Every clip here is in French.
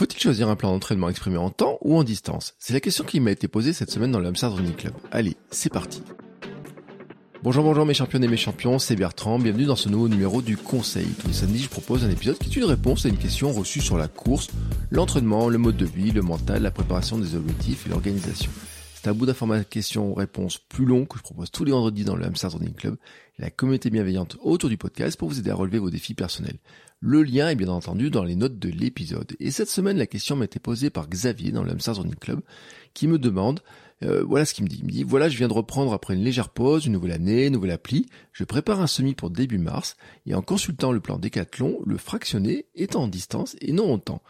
Faut-il choisir un plan d'entraînement exprimé en temps ou en distance? C'est la question qui m'a été posée cette semaine dans le Hamster Running Club. Allez, c'est parti Bonjour, bonjour mes champions et mes champions, c'est Bertrand, bienvenue dans ce nouveau numéro du Conseil. Tous les samedis, je propose un épisode qui est une réponse à une question reçue sur la course, l'entraînement, le mode de vie, le mental, la préparation des objectifs et l'organisation. C'est un bout d'information questions-réponses plus long que je propose tous les vendredis dans le Hamster Running Club la communauté bienveillante autour du podcast pour vous aider à relever vos défis personnels. Le lien est bien entendu dans les notes de l'épisode. Et cette semaine, la question m'a été posée par Xavier dans le Hamster Running Club qui me demande euh, voilà ce qu'il me dit. Il me dit, voilà, je viens de reprendre après une légère pause, une nouvelle année, une nouvelle appli. Je prépare un semi pour début mars et en consultant le plan Décathlon, le fractionné est en distance et non en temps.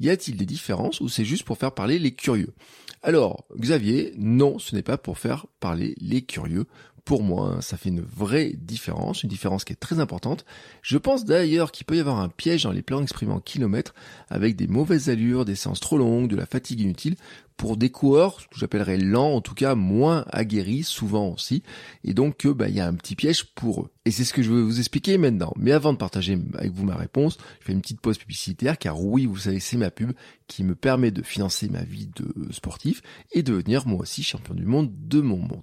Y a-t-il des différences ou c'est juste pour faire parler les curieux? Alors, Xavier, non, ce n'est pas pour faire parler les curieux pour moi, hein, ça fait une vraie différence, une différence qui est très importante. Je pense d'ailleurs qu'il peut y avoir un piège dans les plans exprimés en kilomètres avec des mauvaises allures, des séances trop longues, de la fatigue inutile pour des coureurs, ce que j'appellerais lents, en tout cas moins aguerris, souvent aussi, et donc bah, il y a un petit piège pour eux. Et c'est ce que je vais vous expliquer maintenant. Mais avant de partager avec vous ma réponse, je fais une petite pause publicitaire, car oui, vous savez, c'est ma pub qui me permet de financer ma vie de sportif et de devenir moi aussi champion du monde de mon monde.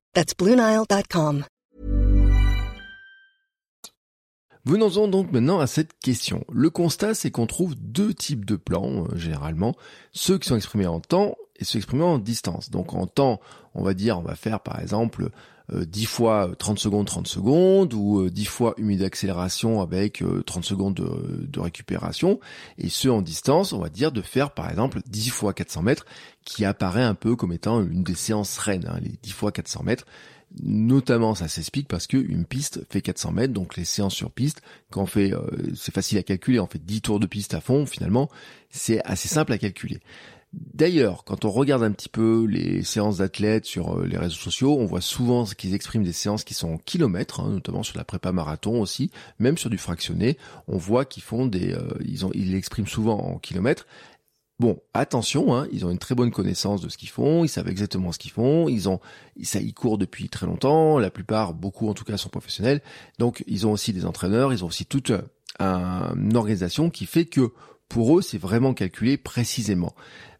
That's BlueNile.com. Venons-en donc maintenant à cette question. Le constat, c'est qu'on trouve deux types de plans, euh, généralement. Ceux qui sont exprimés en temps et ceux exprimés en distance. Donc en temps, on va dire, on va faire par exemple 10 euh, fois 30 secondes 30 secondes ou 10 euh, fois une minute d'accélération avec 30 secondes de, récupération et ceux en distance on va dire de faire par exemple 10 fois 400 mètres qui apparaît un peu comme étant une des séances reines hein, les 10 fois 400 mètres Notamment, ça s'explique parce que une piste fait 400 mètres, donc les séances sur piste, quand on fait, euh, c'est facile à calculer, on fait 10 tours de piste à fond, finalement, c'est assez simple à calculer. D'ailleurs, quand on regarde un petit peu les séances d'athlètes sur euh, les réseaux sociaux, on voit souvent qu'ils expriment des séances qui sont en kilomètres, hein, notamment sur la prépa marathon aussi, même sur du fractionné, on voit qu'ils font des, euh, ils ont, l'expriment souvent en kilomètres. Bon, attention, hein, ils ont une très bonne connaissance de ce qu'ils font, ils savent exactement ce qu'ils font, ils ont, ça, ils courent depuis très longtemps, la plupart, beaucoup en tout cas, sont professionnels, donc ils ont aussi des entraîneurs, ils ont aussi toute une organisation qui fait que pour eux, c'est vraiment calculé précisément.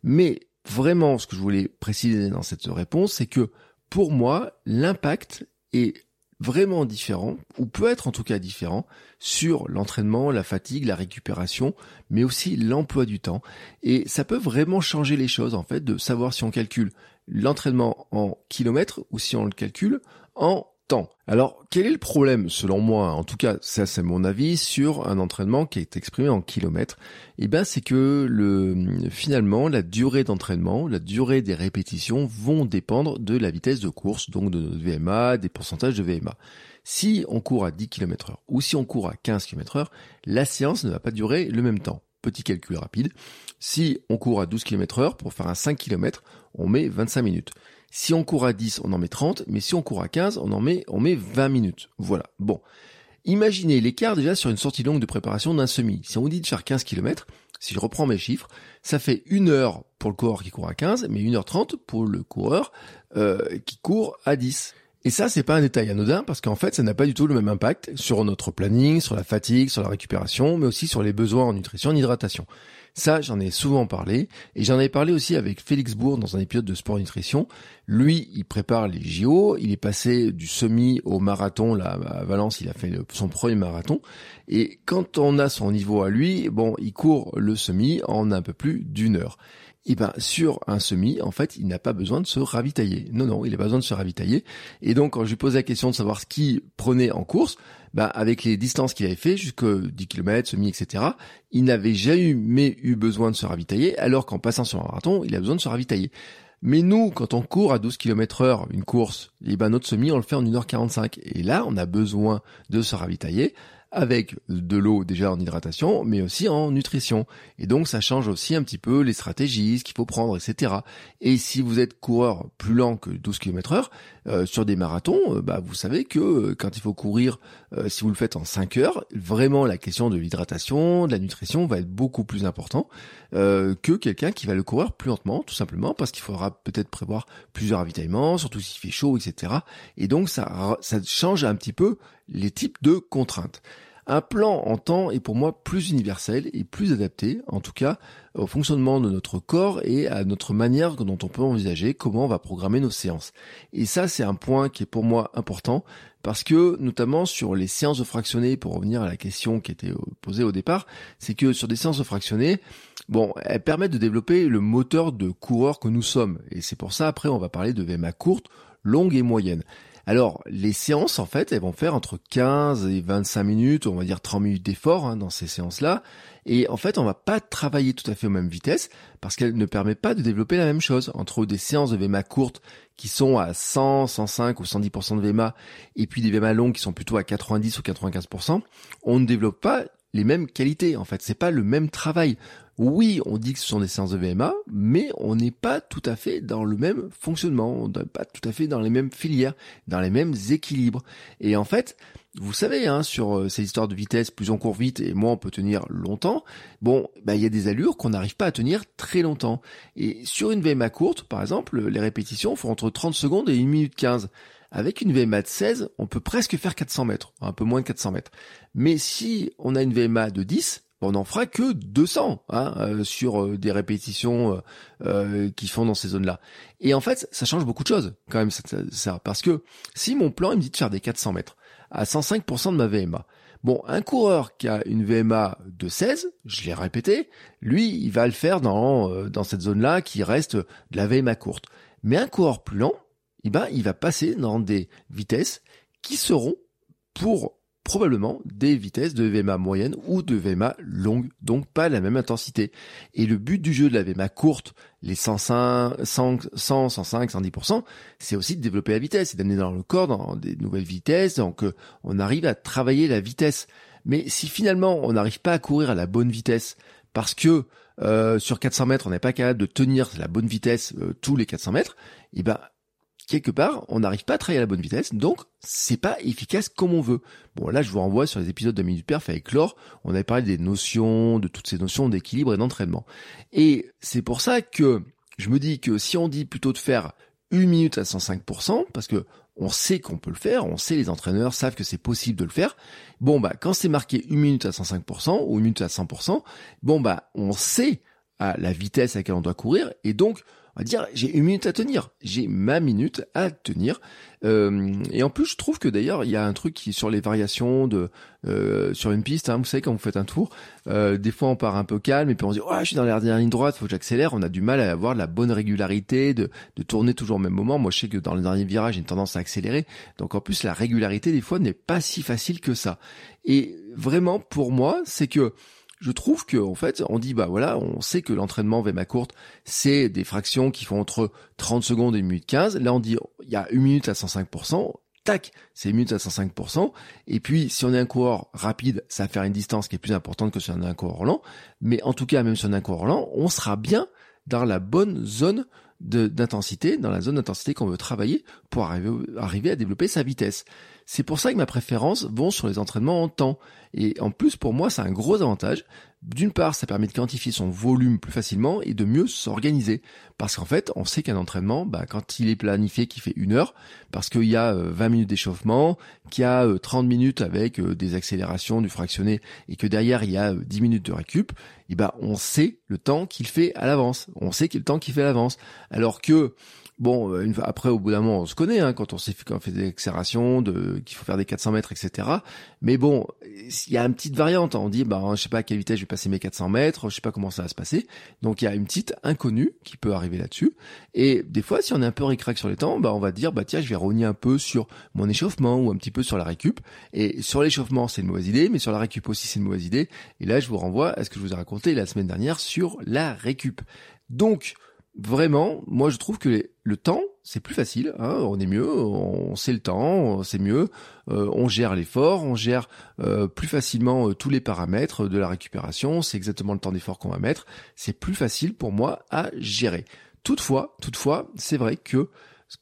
Mais vraiment, ce que je voulais préciser dans cette réponse, c'est que pour moi, l'impact est vraiment différent, ou peut être en tout cas différent, sur l'entraînement, la fatigue, la récupération, mais aussi l'emploi du temps. Et ça peut vraiment changer les choses, en fait, de savoir si on calcule l'entraînement en kilomètres ou si on le calcule en alors, quel est le problème, selon moi, en tout cas, ça c'est mon avis, sur un entraînement qui est exprimé en kilomètres? Eh bien, c'est que le, finalement, la durée d'entraînement, la durée des répétitions vont dépendre de la vitesse de course, donc de notre VMA, des pourcentages de VMA. Si on court à 10 km heure ou si on court à 15 km heure, la séance ne va pas durer le même temps. Petit calcul rapide. Si on court à 12 km heure, pour faire un 5 km, on met 25 minutes. Si on court à 10, on en met 30, mais si on court à 15, on en met, on met 20 minutes. Voilà. Bon. Imaginez l'écart déjà sur une sortie longue de préparation d'un semi. Si on dit de faire 15 km, si je reprends mes chiffres, ça fait une heure pour le coureur qui court à 15, mais 1h30 pour le coureur euh, qui court à 10. Et ça, c'est pas un détail anodin parce qu'en fait, ça n'a pas du tout le même impact sur notre planning, sur la fatigue, sur la récupération, mais aussi sur les besoins en nutrition en hydratation. Ça, j'en ai souvent parlé, et j'en ai parlé aussi avec Félix Bourg dans un épisode de Sport Nutrition. Lui, il prépare les JO, il est passé du semi au marathon, là, à Valence, il a fait son premier marathon, et quand on a son niveau à lui, bon, il court le semi en un peu plus d'une heure et eh ben sur un semi, en fait, il n'a pas besoin de se ravitailler. Non, non, il n'a pas besoin de se ravitailler. Et donc, quand je lui pose la question de savoir ce qu'il prenait en course, bah, avec les distances qu'il avait fait, jusque 10 km, semi, etc., il n'avait jamais eu besoin de se ravitailler, alors qu'en passant sur un marathon, il a besoin de se ravitailler. Mais nous, quand on court à 12 km heure une course, et eh ben notre semi, on le fait en 1h45. Et là, on a besoin de se ravitailler avec de l'eau déjà en hydratation, mais aussi en nutrition. Et donc ça change aussi un petit peu les stratégies, ce qu'il faut prendre, etc. Et si vous êtes coureur plus lent que 12 km heure, euh, sur des marathons, euh, bah, vous savez que euh, quand il faut courir, si vous le faites en 5 heures, vraiment la question de l'hydratation, de la nutrition va être beaucoup plus important que quelqu'un qui va le courir plus lentement, tout simplement parce qu'il faudra peut-être prévoir plusieurs ravitaillements, surtout s'il fait chaud, etc. Et donc ça, ça change un petit peu les types de contraintes. Un plan en temps est pour moi plus universel et plus adapté, en tout cas, au fonctionnement de notre corps et à notre manière dont on peut envisager comment on va programmer nos séances. Et ça, c'est un point qui est pour moi important parce que, notamment sur les séances de fractionnés, pour revenir à la question qui était posée au départ, c'est que sur des séances de fractionnés, bon, elles permettent de développer le moteur de coureur que nous sommes. Et c'est pour ça, après, on va parler de VMA courte, longue et moyenne. Alors, les séances, en fait, elles vont faire entre 15 et 25 minutes, on va dire 30 minutes d'effort hein, dans ces séances-là. Et en fait, on va pas travailler tout à fait aux mêmes vitesses parce qu'elles ne permettent pas de développer la même chose. Entre des séances de VMA courtes qui sont à 100, 105 ou 110% de VMA et puis des VMA longues qui sont plutôt à 90 ou 95%, on ne développe pas les mêmes qualités. En fait, c'est pas le même travail. Oui, on dit que ce sont des séances de VMA, mais on n'est pas tout à fait dans le même fonctionnement, on n'est pas tout à fait dans les mêmes filières, dans les mêmes équilibres. Et en fait, vous savez, hein, sur euh, ces histoires de vitesse, plus on court vite et moins on peut tenir longtemps, bon, bah, il y a des allures qu'on n'arrive pas à tenir très longtemps. Et sur une VMA courte, par exemple, les répétitions font entre 30 secondes et 1 minute 15. Avec une VMA de 16, on peut presque faire 400 mètres, un peu moins de 400 mètres. Mais si on a une VMA de 10, on n'en fera que 200 hein, euh, sur euh, des répétitions euh, qui font dans ces zones-là. Et en fait, ça change beaucoup de choses quand même ça, parce que si mon plan il me dit de faire des 400 mètres à 105% de ma VMA, bon, un coureur qui a une VMA de 16, je l'ai répété, lui, il va le faire dans dans cette zone-là qui reste de la VMA courte. Mais un coureur plus lent, eh ben, il va passer dans des vitesses qui seront pour probablement des vitesses de VMA moyenne ou de VMA longue, donc pas la même intensité. Et le but du jeu de la VMA courte, les 105, 100, 100 105, 110%, c'est aussi de développer la vitesse et d'amener dans le corps dans des nouvelles vitesses, donc euh, on arrive à travailler la vitesse. Mais si finalement on n'arrive pas à courir à la bonne vitesse, parce que euh, sur 400 mètres on n'est pas capable de tenir la bonne vitesse euh, tous les 400 mètres, et eh ben quelque part, on n'arrive pas à travailler à la bonne vitesse, donc c'est pas efficace comme on veut. Bon, là, je vous renvoie sur les épisodes de Minute Perf avec Laure, on avait parlé des notions, de toutes ces notions d'équilibre et d'entraînement. Et c'est pour ça que je me dis que si on dit plutôt de faire une minute à 105%, parce que on sait qu'on peut le faire, on sait les entraîneurs savent que c'est possible de le faire. Bon bah quand c'est marqué une minute à 105% ou une minute à 100%, bon bah on sait à la vitesse à laquelle on doit courir et donc on va dire j'ai une minute à tenir, j'ai ma minute à tenir. Euh, et en plus, je trouve que d'ailleurs, il y a un truc qui sur les variations de euh, sur une piste. Hein, vous savez quand vous faites un tour, euh, des fois on part un peu calme et puis on se dit oh, je suis dans la dernière ligne droite, faut que j'accélère. On a du mal à avoir la bonne régularité de de tourner toujours au même moment. Moi, je sais que dans les derniers virages, j'ai une tendance à accélérer. Donc en plus, la régularité des fois n'est pas si facile que ça. Et vraiment, pour moi, c'est que je trouve que en fait, on dit bah voilà, on sait que l'entraînement VMA courte, c'est des fractions qui font entre 30 secondes et 1 minute 15. Là, on dit il y a une minute à 105%. Tac, c'est une minute à 105%. Et puis, si on est un coureur rapide, ça va faire une distance qui est plus importante que si on est un coureur lent. Mais en tout cas, même si on est un coureur lent, on sera bien dans la bonne zone d'intensité, dans la zone d'intensité qu'on veut travailler pour arriver, à développer sa vitesse. C'est pour ça que ma préférence vont sur les entraînements en temps. Et en plus, pour moi, c'est un gros avantage. D'une part, ça permet de quantifier son volume plus facilement et de mieux s'organiser. Parce qu'en fait, on sait qu'un entraînement, bah, quand il est planifié, qui fait une heure, parce qu'il y a 20 euh, minutes d'échauffement, qu'il y a 30 euh, minutes avec euh, des accélérations, du fractionné, et que derrière, il y a 10 minutes de récup, et ben, on sait le temps qu'il fait à l'avance. On sait quel temps qu'il fait à l'avance. Alors que, Bon, euh, une après, au bout d'un moment, on se connaît, hein, quand on sait qu'on fait des accélérations, de, qu'il faut faire des 400 mètres, etc. Mais bon, il y a une petite variante. Hein. On dit, bah, je sais pas à quelle vitesse je vais passer mes 400 mètres, je sais pas comment ça va se passer. Donc, il y a une petite inconnue qui peut arriver là-dessus. Et des fois, si on est un peu ricrac sur les temps, bah, on va dire, bah, tiens, je vais rogner un peu sur mon échauffement ou un petit peu sur la récup. Et sur l'échauffement, c'est une mauvaise idée, mais sur la récup aussi, c'est une mauvaise idée. Et là, je vous renvoie à ce que je vous ai raconté la semaine dernière sur la récup. Donc, vraiment, moi je trouve que le temps, c'est plus facile, hein, on est mieux, on sait le temps, c'est mieux, euh, on gère l'effort, on gère euh, plus facilement euh, tous les paramètres de la récupération, c'est exactement le temps d'effort qu'on va mettre, c'est plus facile pour moi à gérer. Toutefois, toutefois, c'est vrai que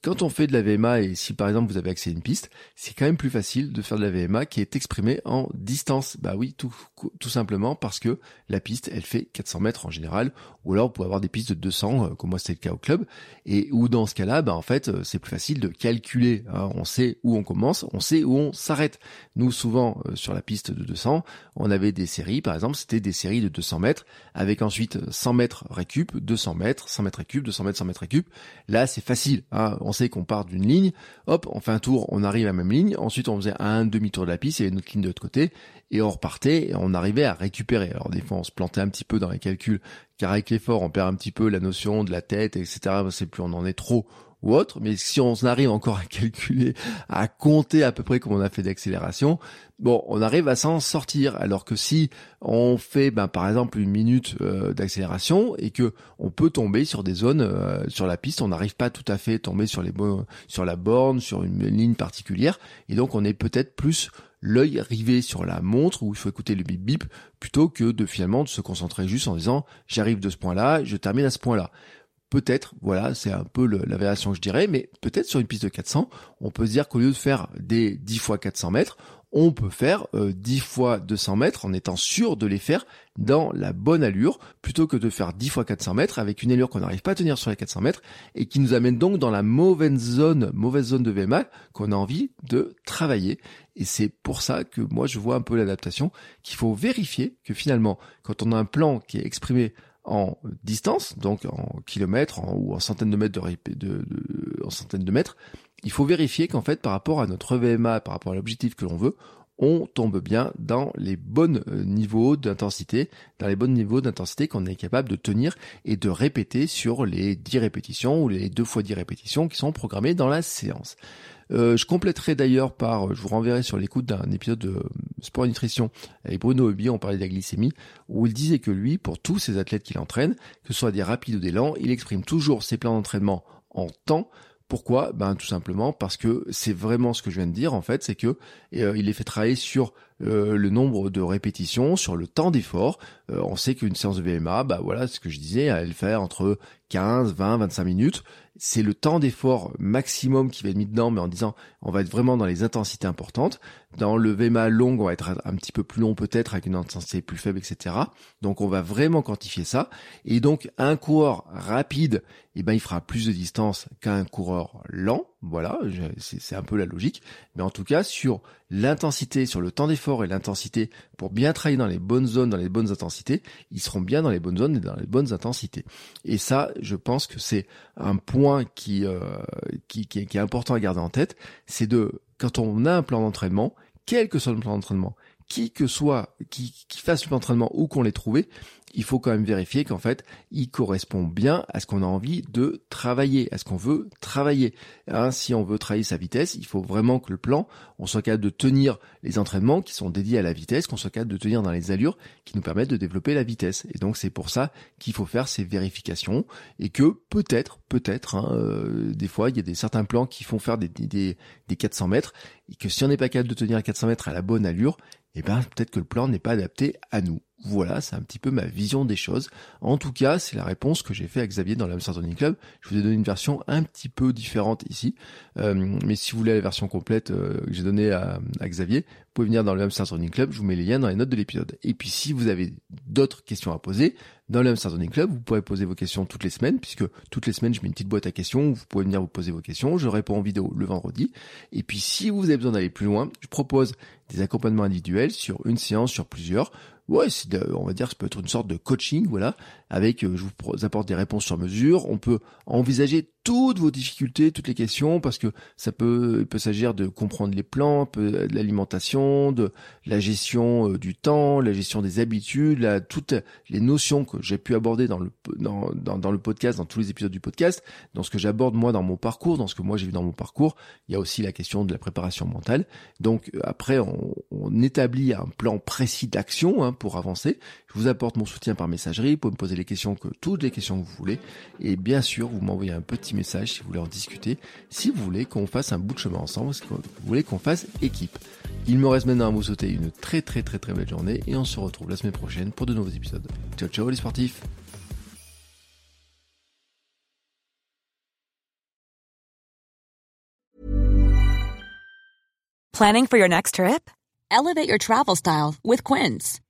quand on fait de la VMA et si par exemple vous avez accès à une piste, c'est quand même plus facile de faire de la VMA qui est exprimée en distance. Bah oui, tout, tout simplement parce que la piste, elle fait 400 mètres en général, ou alors vous pouvez avoir des pistes de 200, euh, comme moi c'est le cas au club, et ou dans ce cas-là, bah en fait euh, c'est plus facile de calculer. Hein. On sait où on commence, on sait où on s'arrête. Nous souvent euh, sur la piste de 200, on avait des séries, par exemple c'était des séries de 200 mètres, avec ensuite 100 mètres récup, 200 mètres, 100 mètres récup, 200 mètres, 100 mètres récup. Là c'est facile. Hein on sait qu'on part d'une ligne, hop, on fait un tour, on arrive à la même ligne, ensuite on faisait un demi-tour de la piste, il y avait une autre ligne de l'autre côté, et on repartait, et on arrivait à récupérer. Alors des fois on se plantait un petit peu dans les calculs, car avec l'effort on perd un petit peu la notion de la tête, etc. C'est plus on en est trop ou autre, mais si on arrive encore à calculer, à compter à peu près comme on a fait d'accélération, bon, on arrive à s'en sortir. Alors que si on fait, ben, par exemple, une minute euh, d'accélération et que on peut tomber sur des zones euh, sur la piste, on n'arrive pas tout à fait tomber sur les sur la borne, sur une, ligne particulière, et donc on est peut-être plus l'œil rivé sur la montre où il faut écouter le bip bip plutôt que de finalement de se concentrer juste en disant j'arrive de ce point-là, je termine à ce point-là. Peut-être, voilà, c'est un peu la variation que je dirais, mais peut-être sur une piste de 400, on peut se dire qu'au lieu de faire des 10 fois 400 mètres, on peut faire euh, 10 fois 200 mètres en étant sûr de les faire dans la bonne allure, plutôt que de faire 10 fois 400 mètres avec une allure qu'on n'arrive pas à tenir sur les 400 mètres et qui nous amène donc dans la mauvaise zone, mauvaise zone de VMA qu'on a envie de travailler. Et c'est pour ça que moi je vois un peu l'adaptation, qu'il faut vérifier que finalement, quand on a un plan qui est exprimé en distance, donc en kilomètres ou en centaines de mètres de, de, en centaines de mètres, il faut vérifier qu'en fait par rapport à notre VMA, par rapport à l'objectif que l'on veut, on tombe bien dans les bons euh, niveaux d'intensité, dans les bons niveaux d'intensité qu'on est capable de tenir et de répéter sur les 10 répétitions ou les 2 fois 10 répétitions qui sont programmées dans la séance. Euh, je compléterai d'ailleurs par, je vous renverrai sur l'écoute d'un épisode de Sport et Nutrition avec Bruno Hubi, on parlait de la glycémie, où il disait que lui, pour tous ses athlètes qu'il entraîne, que ce soit des rapides ou des lents, il exprime toujours ses plans d'entraînement en temps. Pourquoi? Ben tout simplement parce que c'est vraiment ce que je viens de dire en fait, c'est que euh, il les fait travailler sur euh, le nombre de répétitions, sur le temps d'effort. Euh, on sait qu'une séance de VMA, bah voilà, ce que je disais, elle fait entre 15, 20, 25 minutes. C'est le temps d'effort maximum qui va être mis dedans, mais en disant on va être vraiment dans les intensités importantes. Dans le VMA long, on va être un petit peu plus long peut-être, avec une intensité plus faible, etc. Donc on va vraiment quantifier ça. Et donc un coureur rapide, eh ben il fera plus de distance qu'un coureur lent. Voilà, c'est un peu la logique. Mais en tout cas, sur l'intensité, sur le temps d'effort et l'intensité, pour bien travailler dans les bonnes zones, dans les bonnes intensités, ils seront bien dans les bonnes zones et dans les bonnes intensités. Et ça, je pense que c'est un point qui, euh, est important à garder en tête, c'est de, quand on a un plan d'entraînement, quel que soit le plan d'entraînement, qui que soit, qui, fasse le plan d'entraînement ou qu'on l'ait trouvé, il faut quand même vérifier qu'en fait, il correspond bien à ce qu'on a envie de travailler, à ce qu'on veut travailler. Hein, si on veut travailler sa vitesse, il faut vraiment que le plan, on soit capable de tenir les entraînements qui sont dédiés à la vitesse, qu'on soit capable de tenir dans les allures qui nous permettent de développer la vitesse. Et donc c'est pour ça qu'il faut faire ces vérifications et que peut-être, peut-être, hein, euh, des fois, il y a des certains plans qui font faire des, des, des 400 mètres et que si on n'est pas capable de tenir 400 mètres à la bonne allure, eh ben peut-être que le plan n'est pas adapté à nous. Voilà, c'est un petit peu ma vision des choses. En tout cas, c'est la réponse que j'ai fait à Xavier dans l'Amsterdam Club. Je vous ai donné une version un petit peu différente ici. Euh, mais si vous voulez la version complète euh, que j'ai donnée à, Xavier, vous pouvez venir dans Running Club. Je vous mets les liens dans les notes de l'épisode. Et puis, si vous avez d'autres questions à poser, dans Running Club, vous pourrez poser vos questions toutes les semaines, puisque toutes les semaines, je mets une petite boîte à questions où vous pouvez venir vous poser vos questions. Je réponds en vidéo le vendredi. Et puis, si vous avez besoin d'aller plus loin, je propose des accompagnements individuels sur une séance, sur plusieurs ouais, on va dire, ça peut être une sorte de coaching, voilà, avec, euh, je vous apporte des réponses sur mesure. On peut envisager toutes vos difficultés, toutes les questions, parce que ça peut, il peut s'agir de comprendre les plans, de l'alimentation, de la gestion euh, du temps, la gestion des habitudes, là, toutes les notions que j'ai pu aborder dans le dans, dans, le podcast, dans tous les épisodes du podcast, dans ce que j'aborde moi dans mon parcours, dans ce que moi j'ai vu dans mon parcours. Il y a aussi la question de la préparation mentale. Donc euh, après, on, on établit un plan précis d'action hein, pour avancer. Je vous apporte mon soutien par messagerie. Vous me poser les questions que toutes les questions que vous voulez, et bien sûr, vous m'envoyez un petit message si vous voulez en discuter, si vous voulez qu'on fasse un bout de chemin ensemble, si vous voulez qu'on fasse équipe. Il me reste maintenant à vous souhaiter une très très très très belle journée et on se retrouve la semaine prochaine pour de nouveaux épisodes. Ciao ciao les sportifs Planning for your next trip? Elevate your travel style with Quince.